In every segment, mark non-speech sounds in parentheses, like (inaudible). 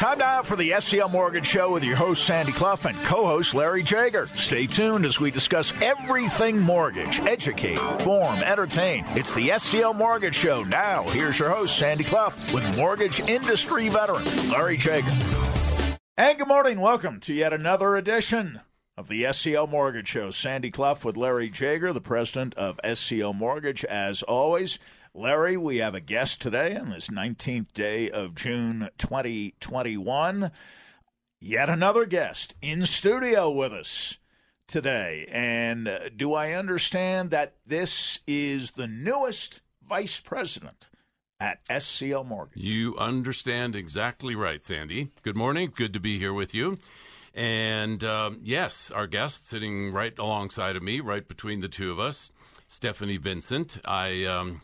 Time now for the SCL Mortgage Show with your host, Sandy Clough, and co host, Larry Jager. Stay tuned as we discuss everything mortgage, educate, inform, entertain. It's the SCL Mortgage Show. Now, here's your host, Sandy Clough, with mortgage industry veteran, Larry Jager. And good morning. Welcome to yet another edition of the SCL Mortgage Show. Sandy Clough with Larry Jager, the president of SCL Mortgage, as always. Larry, we have a guest today on this 19th day of June 2021. Yet another guest in studio with us today. And uh, do I understand that this is the newest vice president at SCL Mortgage? You understand exactly right, Sandy. Good morning. Good to be here with you. And um, yes, our guest sitting right alongside of me, right between the two of us, Stephanie Vincent. I um,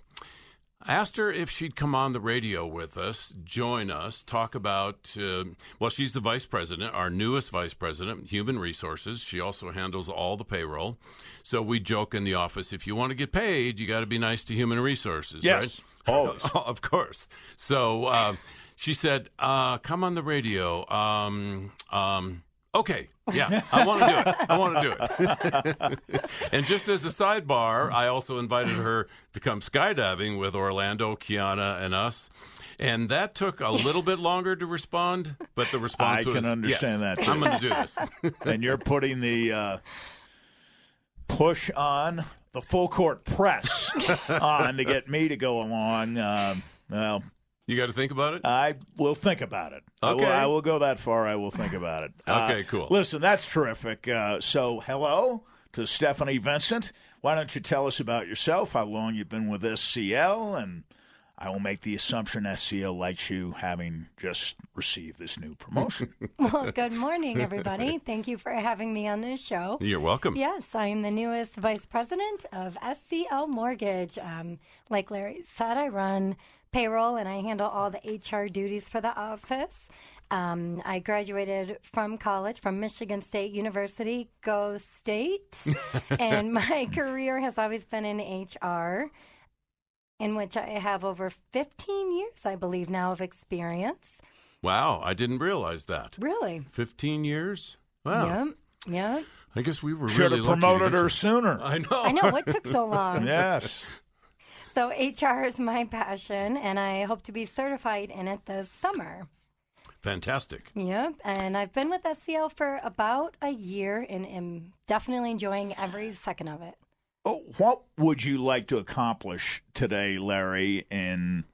asked her if she'd come on the radio with us, join us, talk about. Uh, well, she's the vice president, our newest vice president, human resources. She also handles all the payroll. So we joke in the office: if you want to get paid, you got to be nice to human resources, Yes, right? always. (laughs) of course. So uh, she said, uh, "Come on the radio." Um, um, okay, yeah, I want to do it. I want to do it. (laughs) and just as a sidebar, I also invited her to come skydiving with Orlando, Kiana, and us. And that took a little bit longer to respond, but the response I was, can understand "Yes, that, too." I'm going to do this. (laughs) and you're putting the uh, push on the full court press (laughs) on to get me to go along. Um, well, You got to think about it. I will think about it. I will, Okay. I will go that far. I will think about it. (laughs) Okay, Uh, cool. Listen, that's terrific. Uh, so, hello to Stephanie Vincent. Why don't you tell us about yourself, how long you've been with SCL, and I will make the assumption SCL likes you having just received this new promotion. (laughs) (laughs) Well, good morning, everybody. Thank you for having me on this show. You're welcome. Yes, I am the newest vice president of SCL Mortgage. Um, like Larry said, I run payroll and I handle all the HR duties for the office. Um, I graduated from college from Michigan State University, Go State, (laughs) and my career has always been in HR, in which I have over 15 years, I believe, now of experience. Wow, I didn't realize that. Really? 15 years? Wow. Yeah. Yep. I guess we were Should really have promoted get her sooner. I know. I know. What took so (laughs) long? yes. So HR is my passion, and I hope to be certified in it this summer. Fantastic. Yep, and I've been with SCL for about a year, and am definitely enjoying every second of it. Oh, what would you like to accomplish today, Larry, in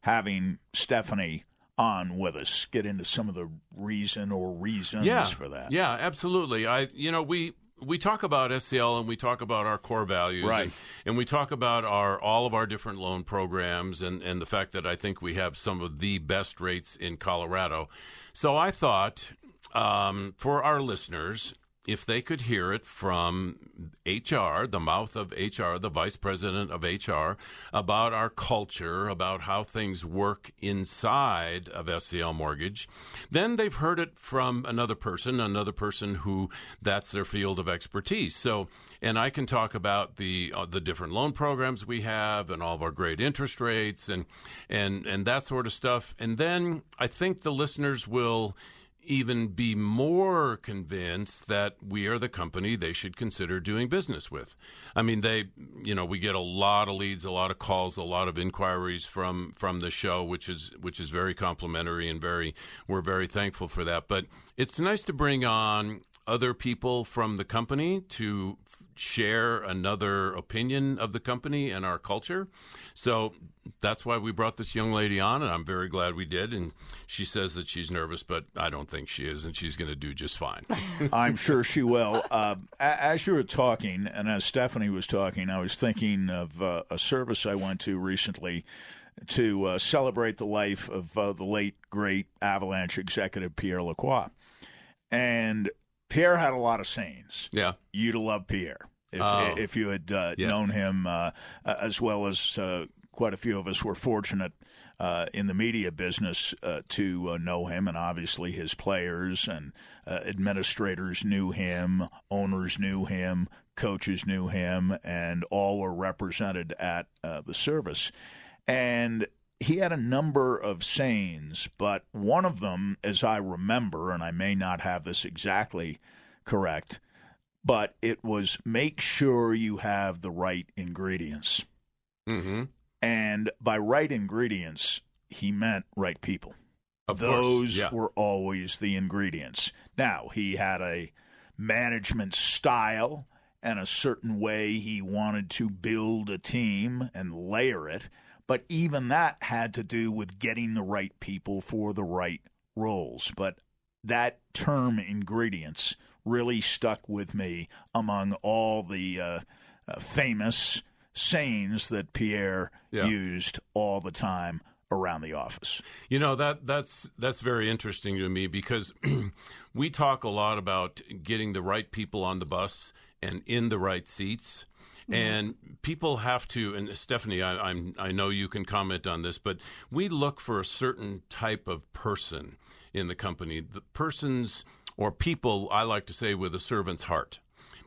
having Stephanie on with us? Get into some of the reason or reasons yeah, for that. Yeah, absolutely. I, you know, we we talk about SCL and we talk about our core values, Right. And, and we talk about our all of our different loan programs, and and the fact that I think we have some of the best rates in Colorado. So I thought um, for our listeners. If they could hear it from HR, the mouth of HR, the vice president of HR, about our culture, about how things work inside of SCL Mortgage, then they've heard it from another person, another person who that's their field of expertise. So, and I can talk about the uh, the different loan programs we have and all of our great interest rates and and and that sort of stuff. And then I think the listeners will even be more convinced that we are the company they should consider doing business with. I mean, they, you know, we get a lot of leads, a lot of calls, a lot of inquiries from from the show, which is which is very complimentary and very we're very thankful for that. But it's nice to bring on other people from the company to share another opinion of the company and our culture. So that's why we brought this young lady on, and I'm very glad we did. And she says that she's nervous, but I don't think she is, and she's going to do just fine. (laughs) I'm sure she will. Uh, as you were talking, and as Stephanie was talking, I was thinking of uh, a service I went to recently to uh, celebrate the life of uh, the late, great Avalanche executive Pierre Lacroix. And Pierre had a lot of sayings. yeah. You'd love Pierre if, Oh. if you had uh, Yes. known him, uh, as well as uh, quite a few of us were fortunate uh, in the media business uh, to uh, know him, and obviously his players and uh, administrators knew him, owners knew him, coaches knew him, and all were represented at uh, the service. And he had a number of sayings, but one of them, as I remember, and I may not have this exactly correct, but it was make sure you have the right ingredients. Mm-hmm. And by right ingredients, he meant right people. Of Those course. Yeah. were always the ingredients. Now, he had a management style and a certain way he wanted to build a team and layer it, but even that had to do with getting the right people for the right roles. But that term ingredients really stuck with me among all the uh, uh, famous sayings that Pierre Yeah. used all the time around the office. You know that that's that's very interesting to me because (clears throat) we talk a lot about getting the right people on the bus and in the right seats. Mm-hmm. And people have to, and Stephanie, I, I'm, I know you can comment on this, but we look for a certain type of person in the company. The persons or people, I like to say, with a servant's heart,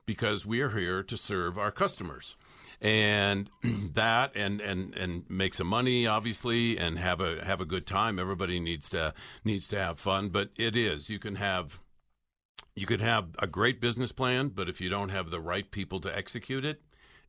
because we are here to serve our customers. And (clears throat) that and and and make some money obviously and have a have a good time. Everybody needs to needs to have fun but it is. You can have you could have a great business plan but if you don't have the right people to execute it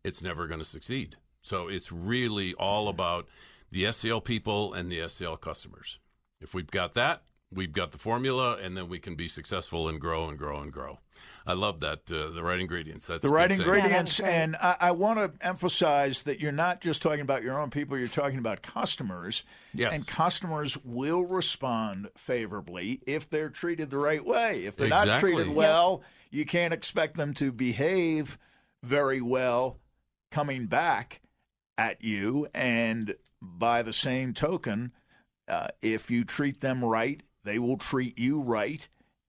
it's never going to succeed so it's really all about the SCL people and the SCL customers if we've got that we've got the formula and then we can be successful and grow and grow and grow I love that uh, the right ingredients that's the right ingredients. Yeah, that was great. and I, I want to emphasize that you're not just talking about your own people, you're talking about customers. Yes. And customers will respond favorably if they're treated the right way. If they're not treated well, you can't expect them to behave very well coming back at you. And by the same token, uh, if you treat them right, they will treat you right,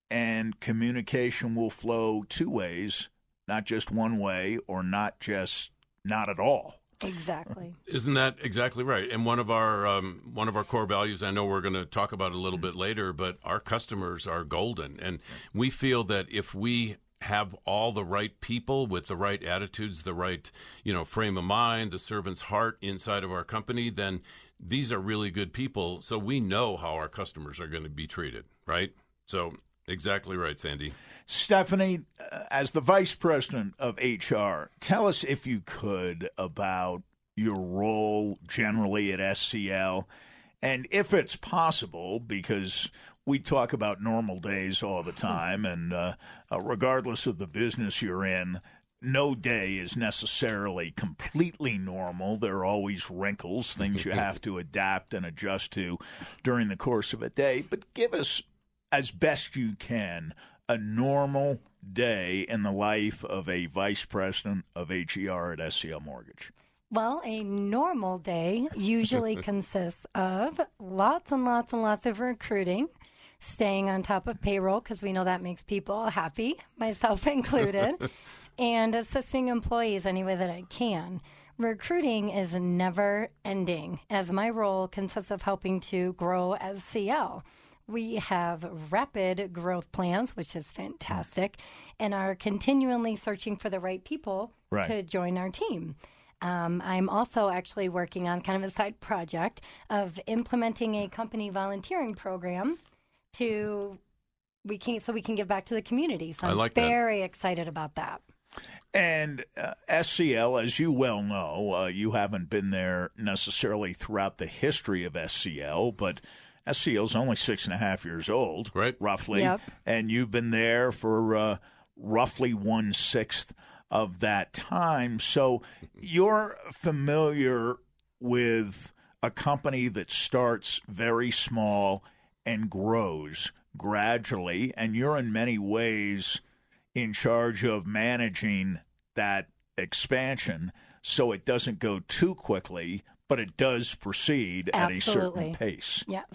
and communication will flow two ways, not just one way or not just not at all. Exactly. Isn't that exactly right? And one of our um, one of our core values, I know we're going to talk about a little bit later, but our customers are golden, and we feel that if we have all the right people with the right attitudes, the right you know frame of mind, the servant's heart inside of our company, then these are really good people. So we know how our customers are going to be treated, right? So exactly right, Sandy. Stephanie, uh, as the vice president of HR, tell us if you could about your role generally at SCL and if it's possible, because we talk about normal days all the time, and uh, uh, regardless of the business you're in, no day is necessarily completely normal. There are always wrinkles, things you have to adapt and adjust to during the course of a day. But give us, as best you can, a normal day in the life of a vice president of HR at SCL Mortgage. Well, a normal day usually (laughs) consists of lots and lots and lots of recruiting, staying on top of payroll because we know that makes people happy, (laughs) myself included, (laughs) and assisting employees any way that I can. Recruiting is never ending, as my role consists of helping to grow SCL. We have rapid growth plans, which is fantastic, and are continually searching for the right people Right. to join our team. Um, I'm also actually working on kind of a side project of implementing a company volunteering program to we can so we can give back to the community. So I I'm like that. very excited about that. And uh, SCL, as you well know, uh, you haven't been there necessarily throughout the history of SCL, but SCL's only six and a half years old, Right. Roughly. Yep. And you've been there for uh, roughly one sixth of that time. So you're familiar with a company that starts very small and grows gradually, and you're in many ways in charge of managing that expansion so it doesn't go too quickly, but it does proceed at a certain pace. Yes.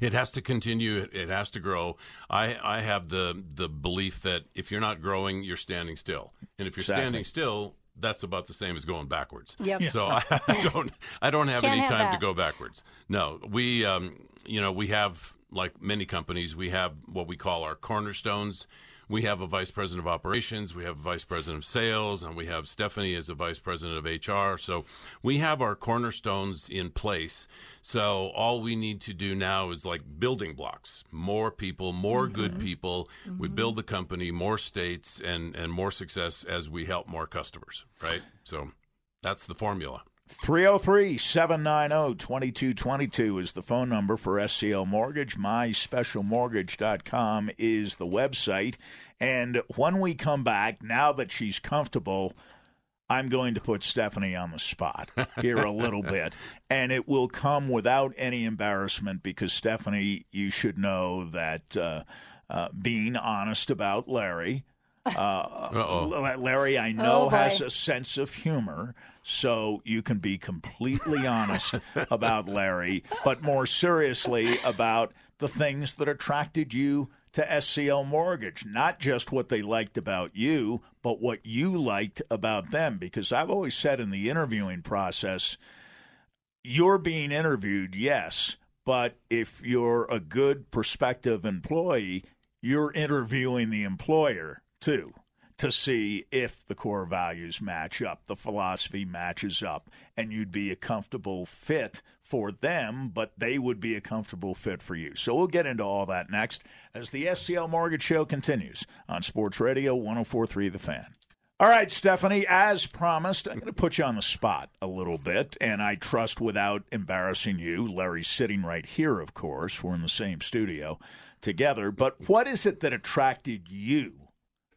It has to continue. It- It has to grow. I, I have the the belief that if you're not growing, you're standing still, and if you're Exactly. standing still, that's about the same as going backwards. Yep. So I, (laughs) I don't I don't have Can't any have time to go backwards. No, we um, you know we have like many companies, we have what we call our cornerstones. we have a vice president of operations, we have a vice president of sales, and we have Stephanie as a vice president of HR. So we have our cornerstones in place. So all we need to do now is like building blocks more people, more mm-hmm. good people. Mm-hmm. We build the company, more states, and, and more success as we help more customers, right? So that's the formula. 303 790 2222 is the phone number for SCL Mortgage. MySpecialMortgage.com is the website. And when we come back, now that she's comfortable, I'm going to put Stephanie on the spot here a little (laughs) bit. And it will come without any embarrassment because, Stephanie, you should know that uh, uh, being honest about Larry. Uh, Larry, I know, oh, has a sense of humor, so you can be completely honest (laughs) about Larry, but more seriously about the things that attracted you to SCL Mortgage, not just what they liked about you, but what you liked about them. Because I've always said in the interviewing process, you're being interviewed, yes, but if you're a good prospective employee, you're interviewing the employer too to see if the core values match up, the philosophy matches up, and you'd be a comfortable fit for them, but they would be a comfortable fit for you. So we'll get into all that next as the SCL Mortgage Show continues on Sports Radio 1043 The Fan. All right, Stephanie, as promised, I'm going to put you on the spot a little bit, and I trust without embarrassing you. Larry's sitting right here, of course. We're in the same studio together. But what is it that attracted you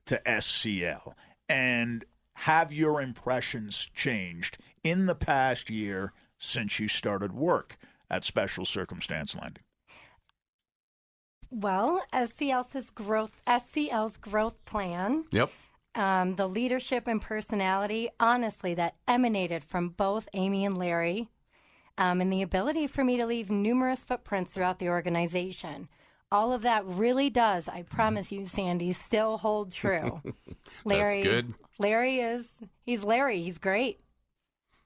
to SCL? And have your impressions changed in the past year since you started work at Special Circumstance Lending? Well, SCL's growth SCL's growth plan. Yep. Um, the leadership and personality, honestly, that emanated from both Amy and Larry, um, and the ability for me to leave numerous footprints throughout the organization all of that really does, I promise you, Sandy, still hold true. (laughs) Larry, That's good. Larry is he's Larry. He's great.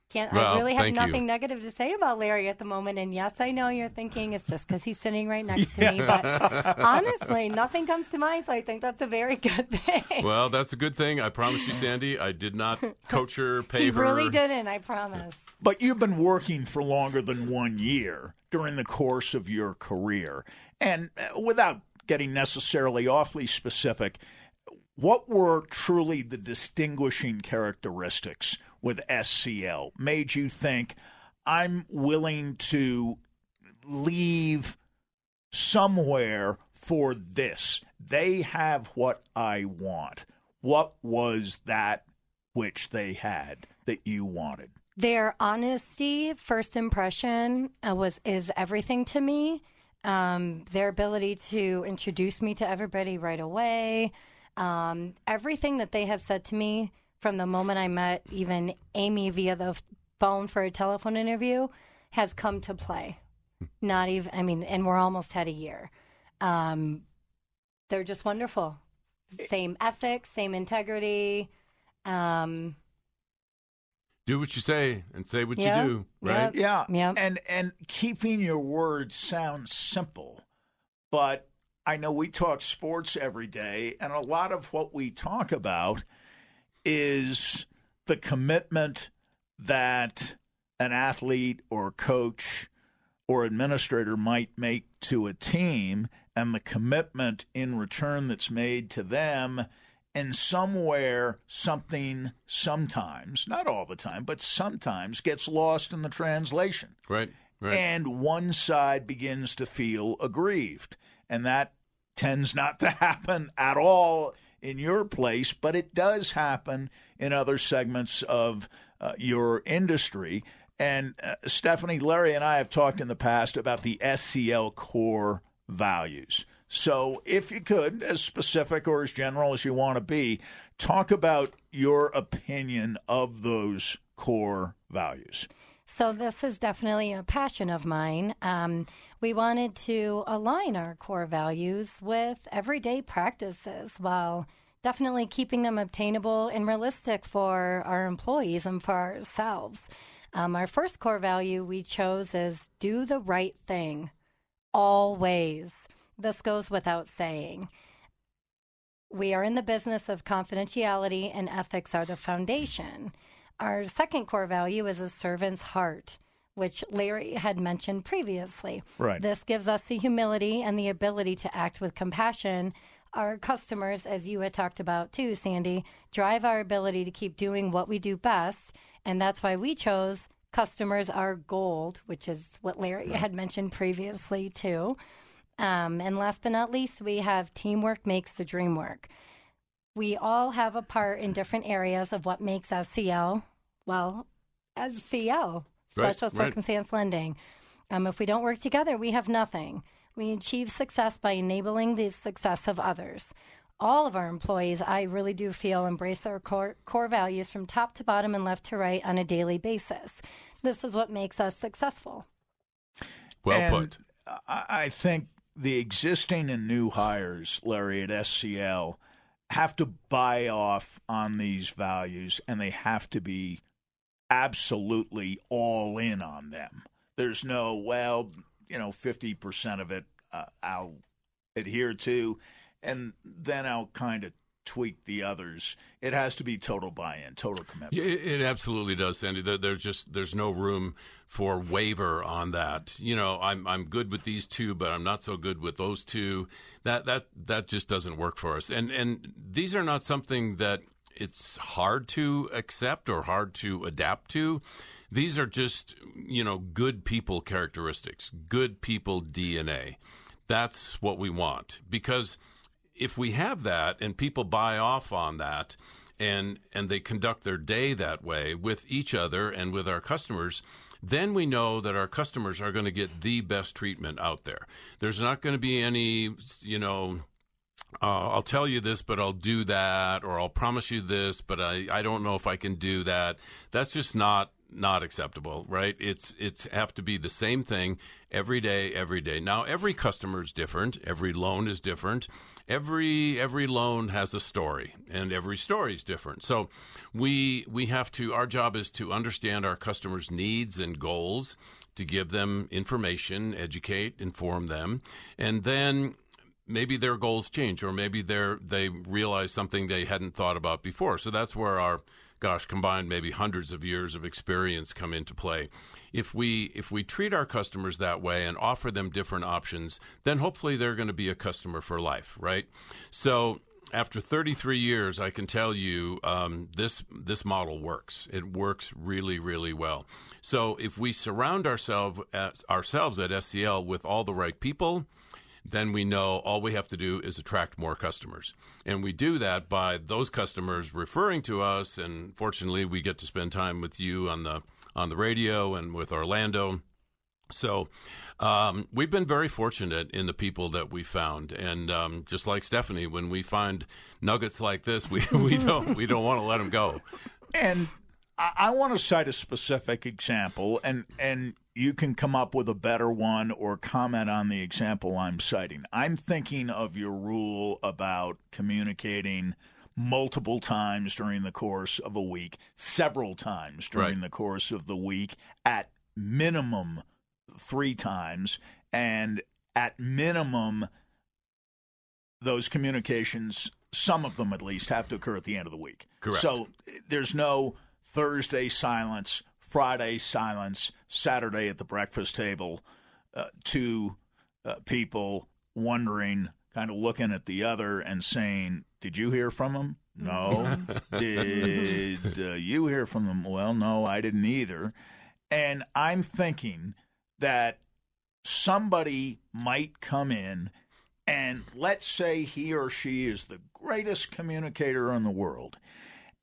Can't well, I really have nothing you. negative to say about Larry at the moment? And yes, I know you're thinking it's just because he's sitting right next to me, but (laughs) honestly, nothing comes to mind. So I think that's a very good thing. Well, that's a good thing. I promise you, Sandy. I did not (laughs) coach her, pay he her. He really didn't. I promise. But you've been working for longer than one year during the course of your career, and uh, without getting necessarily awfully specific, what were truly the distinguishing characteristics with SCL made you think I'm willing to leave somewhere for this? They have what I want. What was that which they had that you wanted? Their honesty, first impression, uh, was is everything to me um, their ability to introduce me to everybody right away, um, everything that they have said to me from the moment I met even Amy via the phone for a telephone interview has come to play. Not even, I mean, and we're almost had a year. Um, they're just wonderful. Same ethics, same integrity. Um, do what you say and say what yep. you do, right? Yep. Yeah. Yep. And and keeping your words sounds simple, but I know we talk sports every day, and a lot of what we talk about is the commitment that an athlete or coach or administrator might make to a team and the commitment in return that's made to them and somewhere something sometimes, not all the time, but sometimes gets lost in the translation. Right. Right. And one side begins to feel aggrieved. And that tends not to (laughs) happen at all in your place, but it does happen in other segments of uh, your industry. And uh, Stephanie, Larry, and I have talked in the past about the SCL core values. So, if you could, as specific or as general as you want to be, talk about your opinion of those core values. So, this is definitely a passion of mine. Um, we wanted to align our core values with everyday practices while definitely keeping them obtainable and realistic for our employees and for ourselves. Um, our first core value we chose is do the right thing always this goes without saying. We are in the business of confidentiality, and ethics are the foundation. Our second core value is a servant's heart, which Larry had mentioned previously. Right. This gives us the humility and the ability to act with compassion. Our customers, as you had talked about too, Sandy, drive our ability to keep doing what we do best. And that's why we chose customers are gold, which is what Larry had mentioned previously too. Um, and last but not least, we have teamwork makes the dream work. We all have a part in different areas of what makes SCL, well, SCL, Right, special right. circumstance lending. Um, if we don't work together, we have nothing. We achieve success by enabling the success of others. All of our employees, I really do feel, embrace our core, core values from top to bottom and left to right on a daily basis. This is what makes us successful. Well And put. I I think the existing and new hires, Larry, at SCL, have to buy off on these values and they have to be absolutely all in on them. There's no, well, you know, 50% of it uh, I'll adhere to, and then I'll kind of tweak the others. It has to be total buy in, total commitment. It, it absolutely does, Sandy. There, there's just there's no room for waiver on that. You know, I'm I'm good with these two, but I'm not so good with those two. That that that just doesn't work for us. And and these are not something that it's hard to accept or hard to adapt to. These are just you know good people characteristics, good people DNA. That's what we want because if we have that and people buy off on that and and they conduct their day that way with each other and with our customers then we know that our customers are going to get the best treatment out there there's not going to be any you know uh, I'll tell you this, but I'll do that, or I'll promise you this, but I, I don't know if I can do that. That's just not not acceptable, right? It's it's have to be the same thing every day, every day. Now, every customer is different. Every loan is different. Every every loan has a story, and every story is different. So, we we have to. Our job is to understand our customers' needs and goals, to give them information, educate, inform them, and then maybe their goals change or maybe they're they realize something they hadn't thought about before so that's where our gosh combined maybe hundreds of years of experience come into play if we if we treat our customers that way and offer them different options then hopefully they're going to be a customer for life right so after 33 years, I can tell you um, this this model works. It works really, really well. So if we surround ourselves at, ourselves at SCL with all the right people, then we know all we have to do is attract more customers. And we do that by those customers referring to us and fortunately we get to spend time with you on the on the radio and with Orlando. So um, we've been very fortunate in the people that we found, and um, just like Stephanie, when we find nuggets like this, we, (laughs) we don't we don't want to let them go. And I, I want to cite a specific example, and and you can come up with a better one or comment on the example I'm citing. I'm thinking of your rule about communicating multiple times during the course of a week, several times during Right. the course of the week, at minimum three times, and at minimum those communications, some of them at least, have to occur at the end of the week. Correct. So eh, there's no Thursday silence, Friday silence, Saturday at the breakfast table, uh, two uh, people wondering, kind of looking at the other and saying, Did you hear from him? No. (laughs) Did uh, you hear from them? Well, no, I didn't either. And I'm thinking that somebody might come in and let's say he or she is the greatest communicator in the world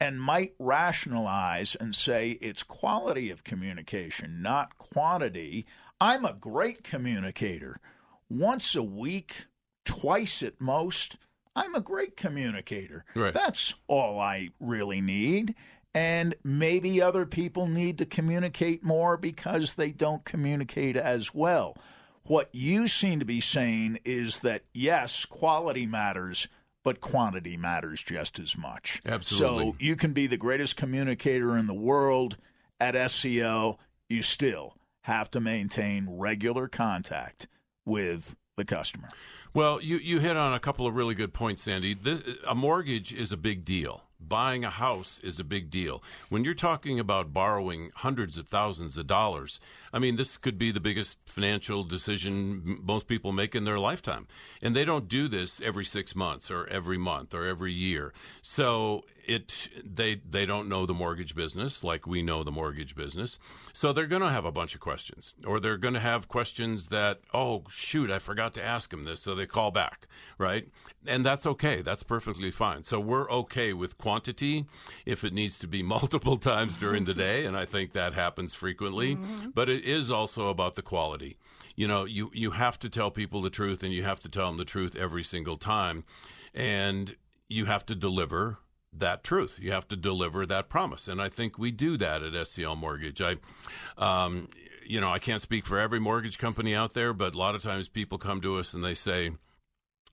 and might rationalize and say it's quality of communication, not quantity. I'm a great communicator. Once a week, twice at most, I'm a great communicator. Right. That's all I really need. And maybe other people need to communicate more because they don't communicate as well. What you seem to be saying is that yes, quality matters, but quantity matters just as much. Absolutely. So you can be the greatest communicator in the world at SCL, you still have to maintain regular contact with the customer. Well, you, you hit on a couple of really good points, Sandy. This, a mortgage is a big deal. Buying a house is a big deal. When you're talking about borrowing hundreds of thousands of dollars, I mean, this could be the biggest financial decision most people make in their lifetime. And they don't do this every six months or every month or every year. So it they they don't know the mortgage business like we know the mortgage business. So they're going to have a bunch of questions or they're going to have questions that oh shoot i forgot to ask them this so they call back right? And that's okay. That's perfectly fine. So we're okay with quantity if it needs to be (laughs) multiple times during the day and i think that happens frequently. Mm-hmm. but it is also about the quality. You know you you have to tell people the truth and you have to tell them the truth every single time and you have to deliver that truth. You have to deliver that promise, and I think we do that at SCL Mortgage. I, um, you know, I can't speak for every mortgage company out there, but a lot of times people come to us and they say,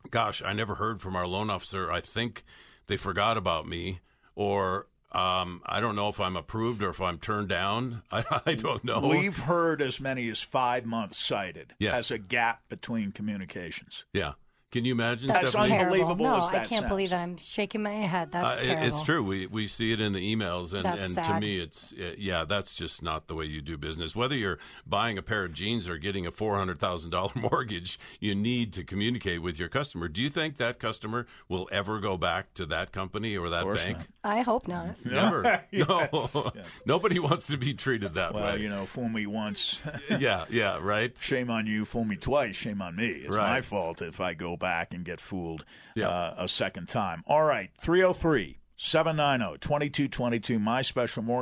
"Gosh, I never heard from our loan officer. I think they forgot about me," or um, I don't know if I'm approved or if I'm turned down. (laughs) I, I, don't know. We've heard as many as five months cited yes. as a gap between communications. Yeah. Can you imagine? That's Stephanie? unbelievable. No, I can't sounds. believe that. I'm shaking my head. That's uh, terrible. It's true. We we see it in the emails, and, that's and sad. to me, it's uh, yeah, that's just not the way you do business. Whether you're buying a pair of jeans or getting a four hundred thousand dollar (laughs) mortgage, you need to communicate with your customer. Do you think that customer will ever go back to that company or that bank? Not. I hope not. (laughs) Never. (laughs) yes. No. Yes. Nobody wants to be treated that Well, way. you know, fool me once. yeah. Yeah. Right. shame on you. Fool me twice. Shame on me. It's Right. my fault if I go back and get fooled Yeah. uh, a second time. All right. 303 790 2222,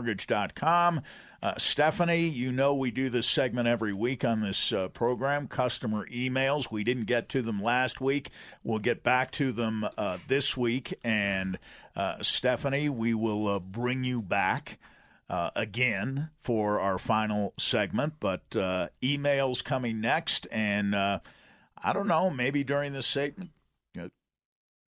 myspecialmortgage.com. Uh, Stephanie, you know we do this segment every week on this uh, program. Customer emails. We didn't get to them last week. We'll get back to them uh, this week. And uh, Stephanie, we will uh, bring you back uh, again for our final segment. But uh, emails coming next. And uh, I don't know, maybe during this segment, you know,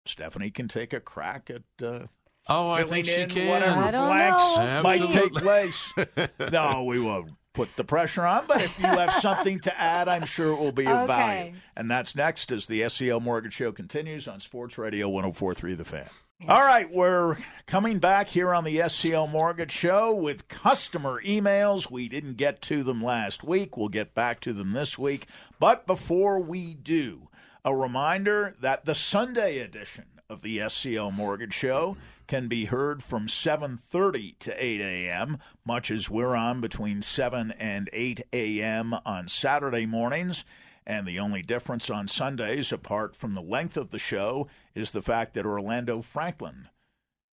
Stephanie can take a crack at. Uh, Oh, I think she can. Whatever I don't blanks know. might take place. (laughs) no, we won't put the pressure on, but if you have (laughs) something to add, I'm sure it will be of Okay. value. And that's next as the SCL Mortgage Show continues on Sports Radio 1043 The Fan. All right, we're coming back here on the SCL Mortgage Show with customer emails. We didn't get to them last week. We'll get back to them this week. But before we do, a reminder that the Sunday edition of the SCL Mortgage Show can be heard from 7:30 to 8 a.m., much as we're on between 7 and 8 a.m. on Saturday mornings. And the only difference on Sundays, apart from the length of the show, is the fact that Orlando Franklin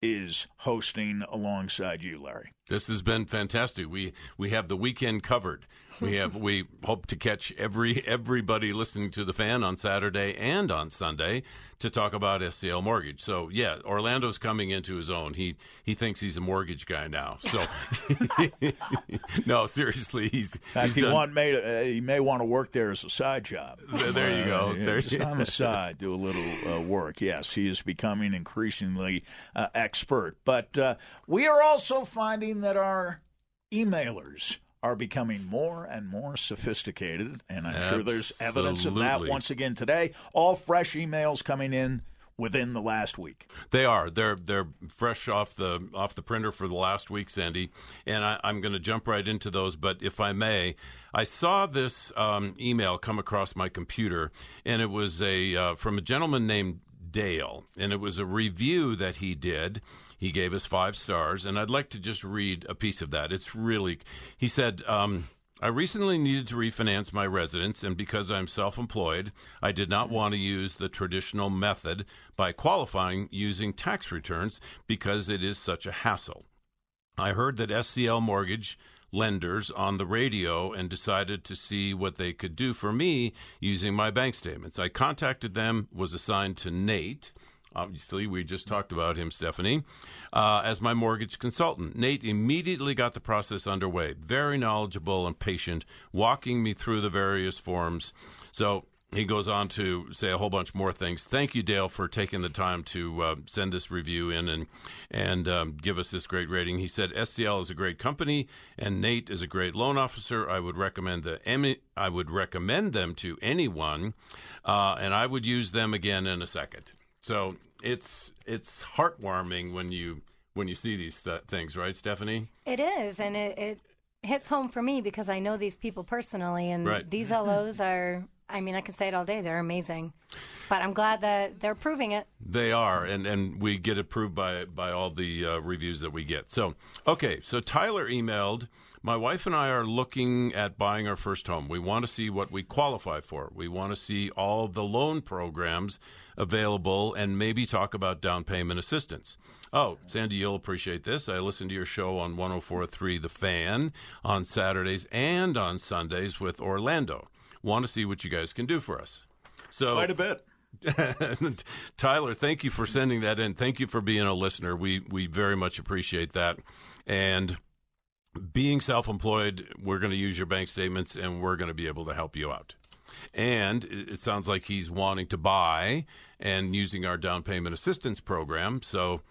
is hosting alongside you, Larry. This has been fantastic. We we have the weekend covered. We have we hope to catch every everybody listening to the fan on Saturday and on Sunday to talk about SCL mortgage. So yeah, Orlando's coming into his own. He he thinks he's a mortgage guy now. So (laughs) no, seriously, he's, fact, he's he, done- want, may, uh, he may want to work there as a side job. There- there you go. Uh, yeah, There just you- on the (laughs) side, do a little uh, work. Yes, he is becoming increasingly uh, expert. But uh, we are also finding that our emailers are becoming more and more sophisticated, and I'm sure there's evidence of that once again today. All fresh emails coming in within the last week. They are. They're they're fresh off the off the printer for the last week, Sandy, and I, I'm going to jump right into those. But if I may, I saw this um, email come across my computer, and it was a uh, from a gentleman named Dale, and it was a review that he did. He gave us five stars, and I'd like to just read a piece of that. It's really, he said. Um, I recently needed to refinance my residence, and because I'm self employed, I did not want to use the traditional method by qualifying using tax returns because it is such a hassle. I heard that SCL Mortgage lenders on the radio and decided to see what they could do for me using my bank statements. I contacted them, was assigned to Nate. Obviously, we just talked about him, Stephanie, uh, as my mortgage consultant. Nate immediately got the process underway, very knowledgeable and patient, walking me through the various forms. So he goes on to say a whole bunch more things. Thank you, Dale, for taking the time to uh, send this review in and and um, give us this great rating. He said SCL is a great company and Nate is a great loan officer. I would recommend the I would recommend them to anyone, uh, and I would use them again in a second. So it's it's heartwarming when you when you see these th- things, right, Stephanie? It is, and it, it hits home for me because I know these people personally, and Right. these LOs are. I mean, I can say it all day. They're amazing, but I'm glad that they're proving it. They are, and, and we get approved by by all the uh, reviews that we get. So, okay, so Tyler emailed. My wife and I are looking at buying our first home. We want to see what we qualify for. We want to see all the loan programs available and maybe talk about down payment assistance. Oh, Sandy, you'll appreciate this. I listen to your show on 1043 The Fan on Saturdays and on Sundays with Orlando. Want to see what you guys can do for us. So Quite a bit. (laughs) Tyler, thank you for sending that in. Thank you for being a listener. We we very much appreciate that. And being self-employed, we're going to use your bank statements and we're going to be able to help you out. And it it sounds like he's wanting to buy and using our down payment assistance program. So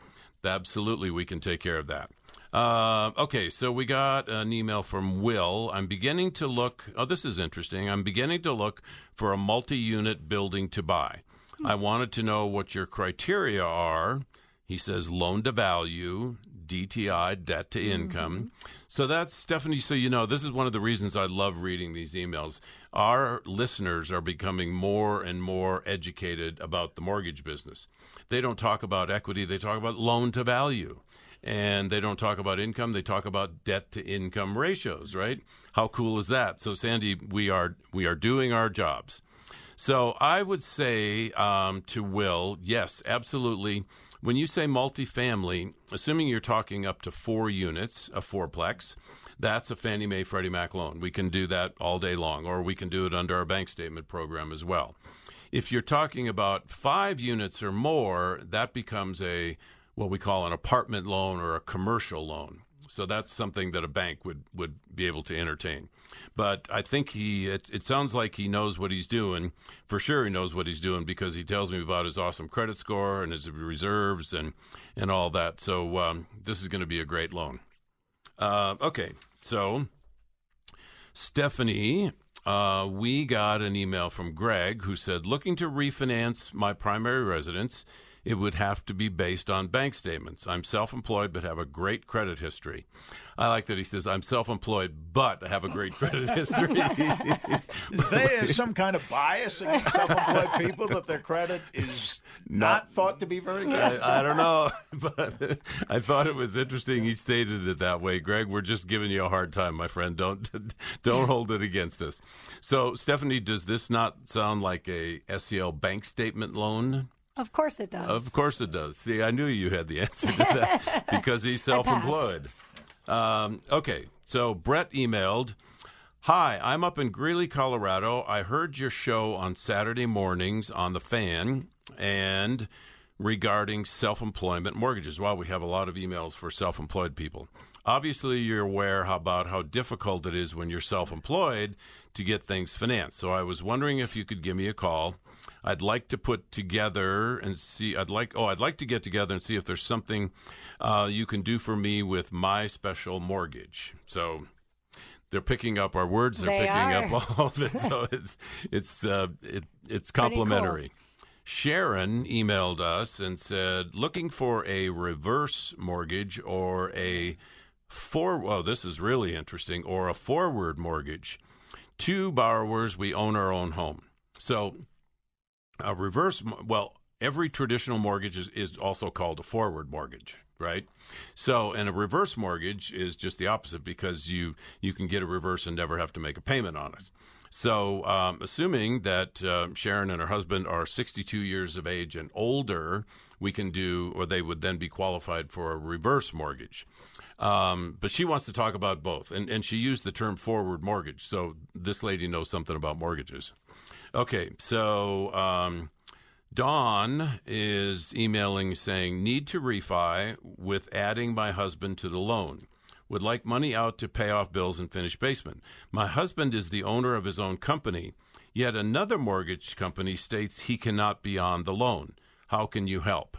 absolutely, we can take care of that. Uh, okay, so we got an email from Will. I'm beginning to look. Oh, this is interesting. I'm beginning to look for a multi unit building to buy. I wanted to know what your criteria are. He says loan to value, DTI, debt to income. So that's Stephanie. So you know, this is one of the reasons I love reading these emails. Our listeners are becoming more and more educated about the mortgage business. They don't talk about equity; they talk about loan to value, and they don't talk about income. They talk about debt to income ratios. Right? How cool is that? So, Sandy, we are we are doing our jobs. So I would say um, to Will, yes, absolutely. When you say multifamily, assuming you're talking up to four units, a fourplex, that's a Fannie Mae Freddie Mac loan. We can do that all day long, or we can do it under our bank statement program as well. If you're talking about five units or more, that becomes a what we call an apartment loan or a commercial loan. So that's something that a bank would, would be able to entertain. But I think he, it, it sounds like he knows what he's doing. For sure, he knows what he's doing because he tells me about his awesome credit score and his reserves and, and all that. So um, this is going to be a great loan. Uh, okay, so Stephanie, uh, we got an email from Greg who said, looking to refinance my primary residence, it would have to be based on bank statements. I'm self employed but have a great credit history. I like that he says, I'm self employed but I have a great credit (laughs) history. (laughs) Is there some kind of bias against self-employed people that their credit is not thought to be very good? I, I don't know, (laughs) but I thought it was interesting. He stated it that way. Greg, we're just giving you a hard time, my friend. Don't don't hold it against us. So, Stephanie, does this not sound like a SCL bank statement loan? Of course it does. Of course it does. See, I knew you had the answer to that (laughs) because he's self-employed. Um, okay, so Brett emailed. Hi, I'm up in Greeley, Colorado. I heard your show on Saturday mornings on the fan and regarding self employment mortgages. Wow, we have a lot of emails for self employed people. Obviously, you're aware how, about how difficult it is when you're self employed to get things financed. So I was wondering if you could give me a call. I'd like to put together and see. I'd like. Oh, I'd like to get together and see if there's something uh, you can do for me with my special mortgage. So they're picking up our words. They're They picking are. up all of it. So it's it's uh, it, it's complimentary. Sharon emailed us and said, looking for a reverse mortgage or a for. Oh, this is really interesting. Or a forward mortgage. Two borrowers. We own our own home. So a reverse. Well, every traditional mortgage is, is also called a forward mortgage, right? So, and a reverse mortgage is just the opposite because you you can get a reverse and never have to make a payment on it. So, um, assuming that uh, Sharon and her husband are 62 years of age and older, we can do, or they would then be qualified for a reverse mortgage. Um, but she wants to talk about both, and and she used the term forward mortgage. So this lady knows something about mortgages. Okay, so um, Dawn is emailing saying, Need to refi with adding my husband to the loan. Would like money out to pay off bills and finish basement. My husband is the owner of his own company, Yet another mortgage company states he cannot be on the loan. How can you help?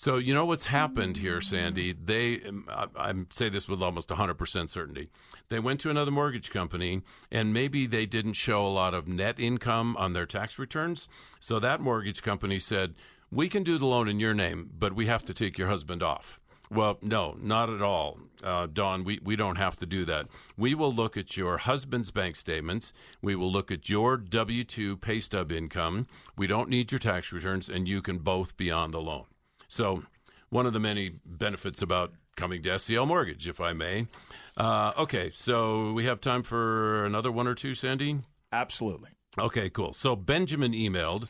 So you know what's happened here, Sandy. They, I, I say this with almost 100% certainty. They went to another mortgage company, and maybe they didn't show a lot of net income on their tax returns. So that mortgage company said, "We can do the loan in your name, but we have to take your husband off." Well, no, not at all, uh, Dawn. We, we don't have to do that. We will look at your husband's bank statements. We will look at your W 2 pay stub income. We don't need your tax returns, and you can both be on the loan. So, one of the many benefits about coming to SCL Mortgage, if I may. Uh, okay, so we have time for another one or two, Sandy? Absolutely. Okay, cool. So, Benjamin emailed.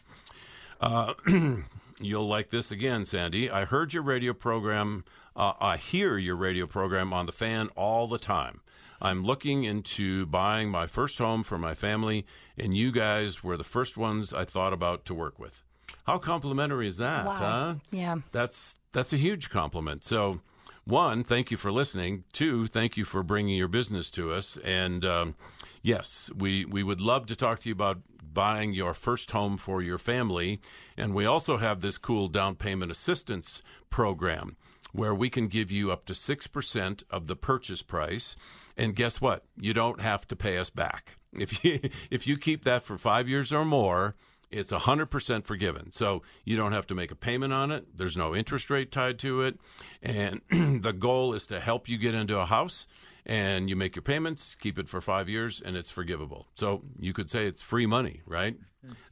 Uh, (clears throat) you'll like this again, Sandy. I heard your radio program. Uh, I hear your radio program on the fan all the time. I'm looking into buying my first home for my family, and you guys were the first ones I thought about to work with. How complimentary is that, Wow. huh? Yeah. That's that's a huge compliment. So, one, thank you for listening. Two, thank you for bringing your business to us. And um, yes, we we would love to talk to you about buying your first home for your family. And we also have this cool down payment assistance program where we can give you up to six percent of the purchase price. And guess what? You don't have to pay us back if you (laughs) if you keep that for five years or more it's 100% forgiven. So you don't have to make a payment on it. There's no interest rate tied to it. And (clears throat) the goal is to help you get into a house and you make your payments, keep it for five years, and it's forgivable. So you could say it's free money, right?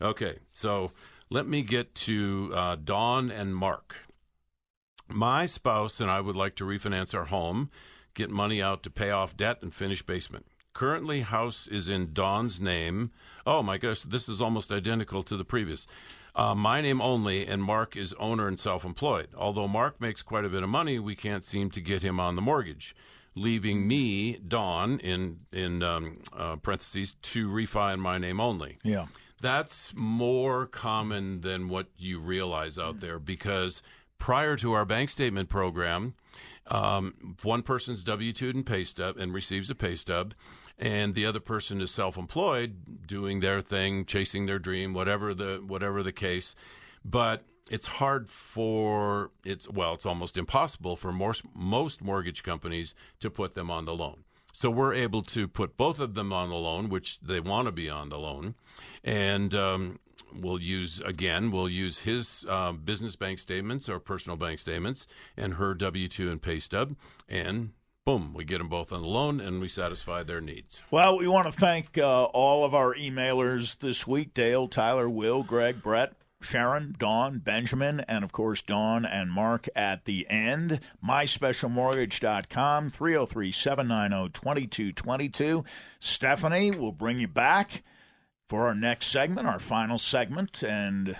Okay. So let me get to uh, Dawn and Mark. My spouse and I would like to refinance our home, get money out to pay off debt, and finish basement. Currently, house is in Dawn's name. Oh my gosh, this is almost identical to the previous. Uh, my name only, and Mark is owner and self employed. Although Mark makes quite a bit of money, we can't seem to get him on the mortgage, leaving me, Dawn, in, in um, uh, parentheses, to refi in my name only. Yeah. That's more common than what you realize out there because prior to our bank statement program, um, one person's W two and pay stub and receives a pay stub, and the other person is self-employed, doing their thing, chasing their dream, whatever the whatever the case. But it's hard for it's well, it's almost impossible for most most mortgage companies to put them on the loan. So we're able to put both of them on the loan, which they want to be on the loan, and um, we'll use again. We'll use his uh, business bank statements or personal bank statements, and her W two and pay stub, and boom, we get them both on the loan, and we satisfy their needs. Well, we want to thank uh, all of our emailers this week Dale, Tyler, Will, Greg, Brett. Sharon, Dawn, Benjamin, and of course, Dawn and Mark at the end. MySpecialMortgage.com, 303 790 2222. Stephanie will bring you back for our next segment, our final segment, and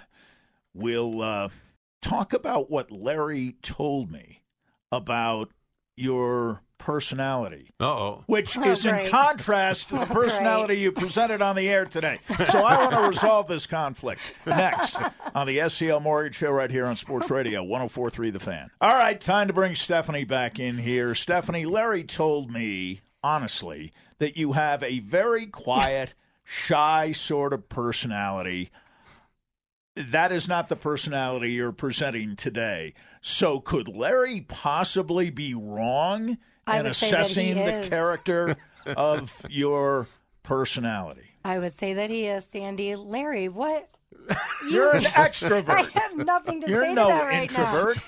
we'll uh, talk about what Larry told me about your personality Uh oh. which Oh, is in contrast to the (laughs) personality you presented on the air today. So I want to resolve this conflict next on the SCL Mortgage Show right here on Sports Radio 1043 The Fan. All right, time to bring Stephanie back in here. Stephanie, Larry told me, honestly, that you have a very quiet, (laughs) shy sort of personality. That is not the personality you're presenting today. So could Larry possibly be wrong I in would say that he assessing the is. character (laughs) of your personality? I would say that he is Sandy. Larry, what? (laughs) You're an extrovert. (laughs) I extrovert. have nothing to You're say no to that right introvert.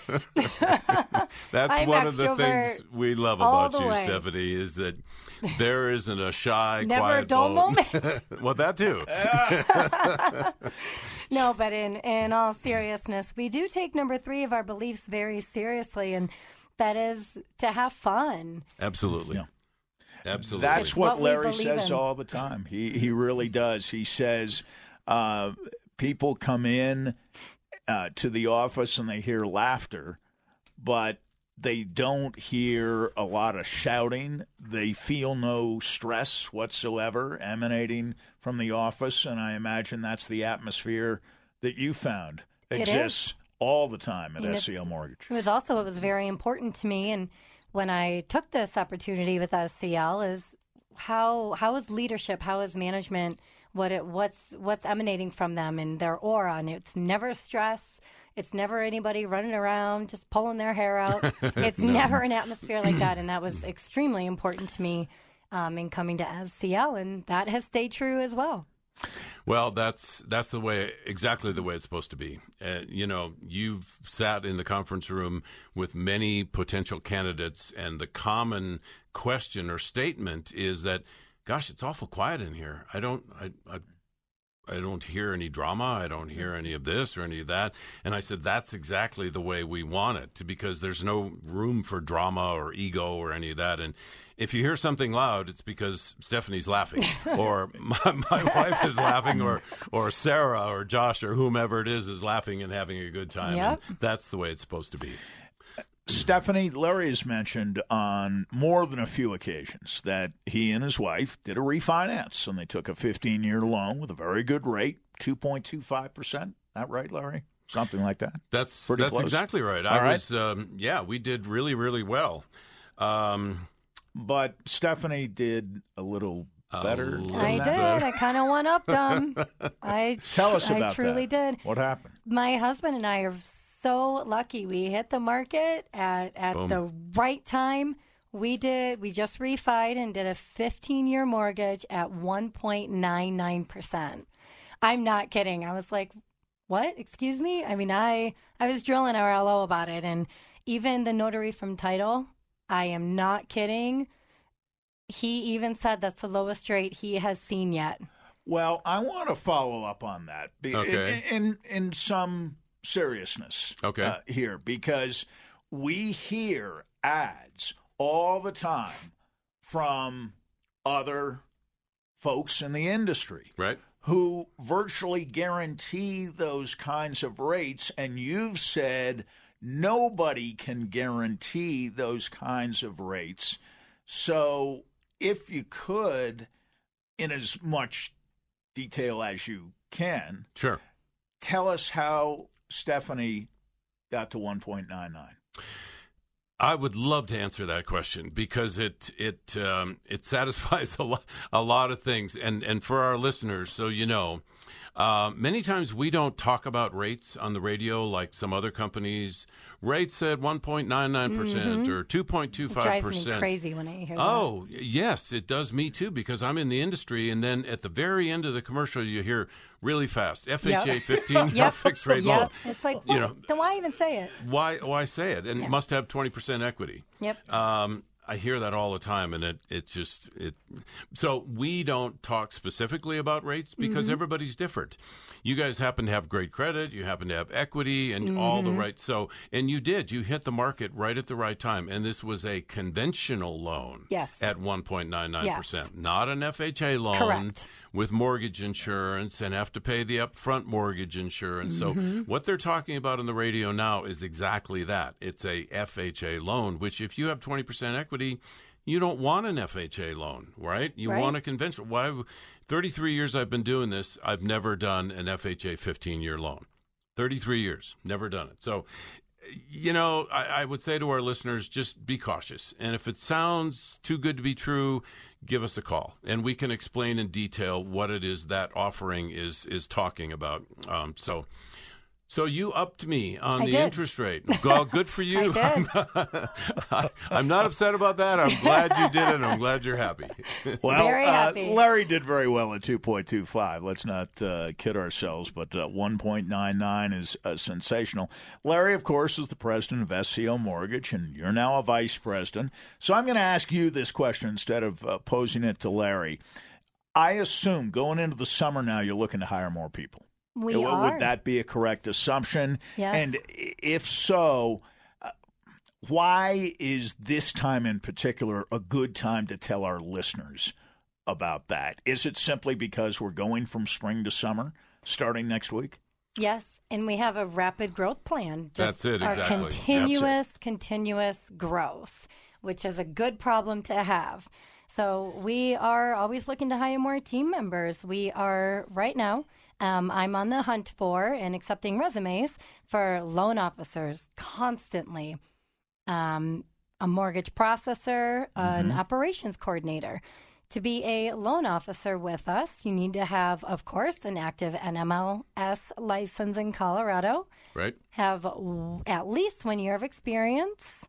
That's I'm one of the things we love about you, way. Stephanie, is that there isn't a shy, Never a quiet dull moment. moment. well, that too. No, but in in all seriousness, we do take number three of our beliefs very seriously, and that is to have fun. Absolutely. Yeah. Absolutely. That's what, what Larry says in. all the time. He he really does. He says uh, people come in uh, to the office and they hear laughter, but they don't hear a lot of shouting. They feel no stress whatsoever emanating from the office, and I imagine that's the atmosphere that you found It is. exists all the time at And SCL Mortgage. It was also what was very important to me, and when I took this opportunity with SCL, is how how is leadership, how is management what it what's what's emanating from them and their aura, and it's never stress. It's never anybody running around just pulling their hair out. (laughs) It's never an atmosphere like that, and that was extremely important to me um, in coming to SCL, and that has stayed true as well. Well, that's that's the way exactly the way it's supposed to be. Uh, you know, you've sat in the conference room with many potential candidates, and the common question or statement is that, "Gosh, it's awful quiet in here. I don't, I, I I don't hear any drama. I don't hear any of this or any of that. And I said, that's exactly the way we want it because there's no room for drama or ego or any of that. And if you hear something loud, it's because Stephanie's laughing (laughs) or my, my wife is laughing or, or Sarah or Josh or whomever it is is laughing and having a good time. Yep. And that's the way it's supposed to be. Stephanie, Larry has mentioned on more than a few occasions that he and his wife did a refinance and they took a 15 year loan with a very good rate, 2.25%. That right, Larry? Something like that. That's Pretty that's close. exactly right. All I right. was, um, yeah, we did really, really well. Um, But Stephanie did a little better. little than I that. did. I kind of one up them. (laughs) I Tell us I about truly that. did. What happened? My husband and I are so lucky. We hit the market at at Boom. the right time. We did. We just refied and did a 15 year mortgage at 1.99 percent. I'm not kidding. I was like, "What? Excuse me?" I mean, I I was drilling our LO about it, and even the notary from title. I am not kidding. He even said that's the lowest rate he has seen yet. Well, I want to follow up on that be- Okay. in, in in some seriousness Okay. uh, here because we hear ads all the time from other folks in the industry right? who virtually guarantee those kinds of rates and you've said nobody can guarantee those kinds of rates. So if you could in as much detail as you can Sure. tell us how Stephanie got to 1.99 I would love to answer that question because it it um, it satisfies (laughs) a lot a lot of things, and and for our listeners, so you know, uh, many times we don't talk about rates on the radio like some other companies. Rates at one point nine nine percent or two point two It five drives me percent. crazy when I hear that. Oh, yes, it does me too because I'm in the industry. And then at the very end of the commercial, you hear really fast FHA Yep. 15 (laughs) year Yep. fixed rate loan. It's like, You know- then why even say it? Why, why say it? And Yeah. it must have 20% equity. Yep. Um, I hear that all the time, and it it just it. So we don't talk specifically about rates because Mm-hmm. everybody's different. You guys happen to have great credit, you happen to have equity, and all Mm-hmm. the right. So and you did. You hit the market right at the right time, and this was a conventional loan. Yes. At one point nine nine percent, not an FHA loan Correct. with mortgage insurance and have to pay the upfront mortgage insurance. So what they're talking about on the radio now is exactly that. It's a FHA loan, which if you have 20% equity, you don't want an FHA loan, right? You Right. want a conventional. Why 33 years I've been doing this, I've never done an FHA 15-year loan. 33 years, never done it. So you know, I, I would say to our listeners, just be cautious. And if it sounds too good to be true, give us a call, and we can explain in detail what it is that offering is is talking about. Um, so, so you upped me on I the did. interest rate. (laughs) Well, good for you. (laughs) I did. I'm, (laughs) I'm not upset about that. I'm glad you did it. I'm glad you're happy. Well, Very uh. Larry did very well at 2.25. Let's not uh, kid ourselves, but uh, 1.99 is uh, sensational. Larry, of course, is the president of SCL Mortgage, and you're now a vice president. So I'm going to ask you this question instead of uh, posing it to Larry. I assume going into the summer now, you're looking to hire more people. We Would- are. Would that be a correct assumption? Yes. And if so, uh, why is this time in particular a good time to tell our listeners about that? Is it simply because we're going from spring to summer starting next week? Yes, and we have a rapid growth plan. That's it, our exactly. Continuous, continuous growth, which is a good problem to have. So we are always looking to hire more team members. We are right now. Um, I'm on the hunt for and accepting resumes for loan officers constantly. Um, a mortgage processor, an operations coordinator, To be a loan officer with us, you need to have, of course, an active NMLS license in Colorado, Right? have w- at least one year of experience,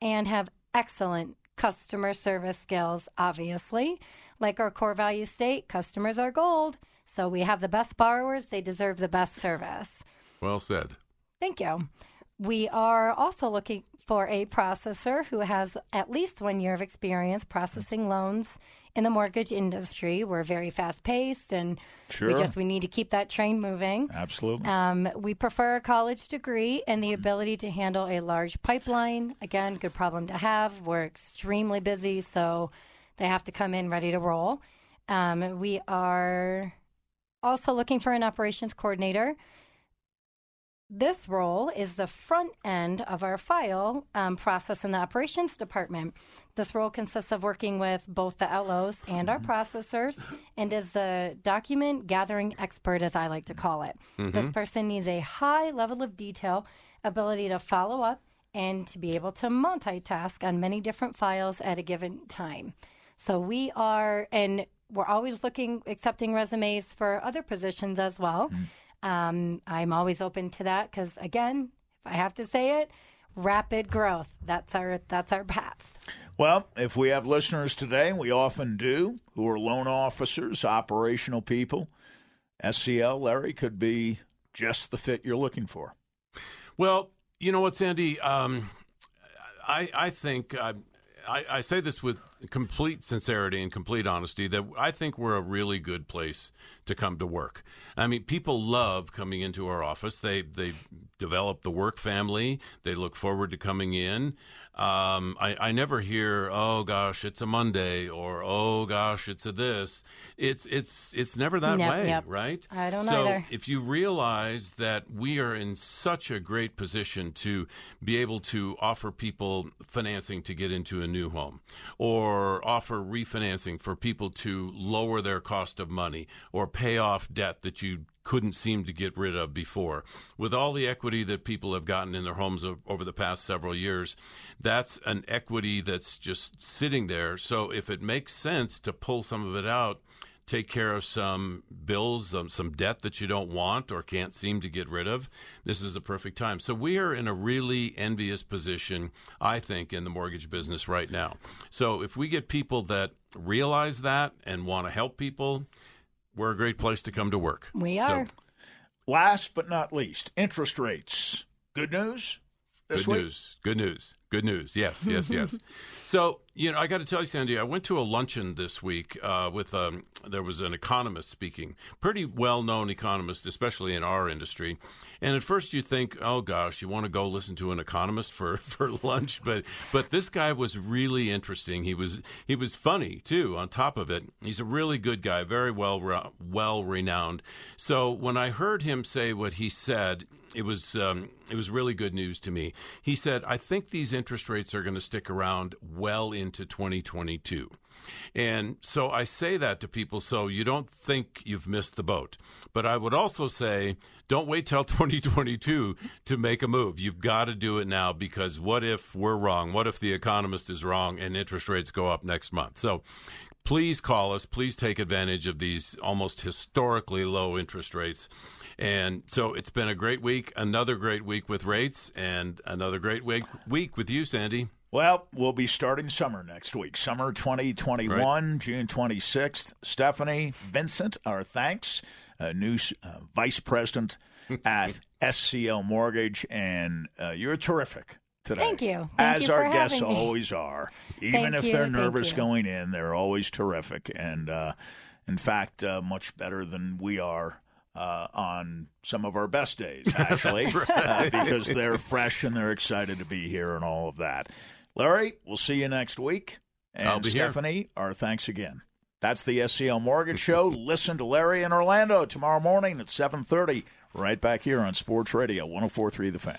and have excellent customer service skills, obviously. Like our core value state, customers are gold. So we have the best borrowers, they deserve the best service. Well said. Thank you. We are also looking for a processor who has at least one year of experience processing loans in the mortgage industry. We're very fast paced and Sure. we just we need to keep that train moving. Absolutely. Um, we prefer a college degree and the ability to handle a large pipeline. Again, good problem to have. We're extremely busy, so they have to come in ready to roll. Um, we are also looking for an operations coordinator. This role is the front end of our file um, process in the operations department. This role consists of working with both the LOs and our processors and is the document gathering expert, as I like to call it. This person needs a high level of detail, ability to follow up, and to be able to multitask on many different files at a given time. So we are, and we're always looking, accepting resumes for other positions as well. Um, I'm always open to that because, again, if I have to say it, rapid growth. That's our that's our path. Well, if we have listeners today, we often do, who are loan officers, operational people, SCL, Larry, could be just the fit you're looking for. Well, you know what, Sandy? Um, I I think uh, I, I say this with complete sincerity and complete honesty that I think we're a really good place to come to work. I mean, people love coming into our office. They they develop the work family. They look forward to coming in. Um, I, I never hear, "Oh gosh, it's a Monday," or "Oh gosh, it's a this." It's it's it's never that way, yep. right? I don't so either. if you realize that we are in such a great position to be able to offer people financing to get into a new home or offer refinancing for people to lower their cost of money or pay off debt that you couldn't seem to get rid of before. With all the equity that people have gotten in their homes over the past several years, that's an equity that's just sitting there. So if it makes sense to pull some of it out, take care of some bills, um, some debt that you don't want or can't seem to get rid of, this is the perfect time. So we are in a really envious position, I think, in the mortgage business right now. So if we get people that realize that and want to help people, we're a great place to come to work. We So, are. Last but not least, interest rates. Good news this Good week? news. Good news. Good news. Yes, yes, yes. (laughs) so, you know, I got to tell you, Sandy, I went to a luncheon this week uh, with um, there was an economist speaking, pretty well known economist, especially in our industry. And at first, you think, oh gosh, you want to go listen to an economist for, (laughs) for lunch, but but this guy was really interesting. He was he was funny too. On top of it, he's a really good guy, very well well renowned. So when I heard him say what he said, it was um, it was really good news to me. He said, "I think these interest rates are going to stick around well into 2022." And so I say that to people so you don't think you've missed the boat. But I would also say don't wait till (laughs) 2022 to make a move. You've got to do it now because what if we're wrong? What if the economist is wrong and interest rates go up next month? So please call us. Please take advantage of these almost historically low interest rates. And so it's been a great week, another great week with rates, and another great week week with you, Sandy. Well, we'll be starting summer next week. Summer 2021, June 26th. Stephanie Vincent, our thanks. Uh, new uh, vice president (laughs) at SCL Mortgage, and uh, you're terrific today. Thank you. Thank As you our for guests having me. always are. (laughs) Even Thank if you, they're nervous going in, they're always terrific. And uh, in fact, uh, much better than we are. Uh, on some of our best days, (laughs) actually, uh, because they're fresh and they're excited to be here and all of that. Larry, we'll see you next week. And I'll be here. Stephanie, our thanks again. That's the SCL Mortgage (laughs) Show. Listen to Larry in Orlando tomorrow morning at 7.30, right back here on Sports Radio 104.3 The Fan.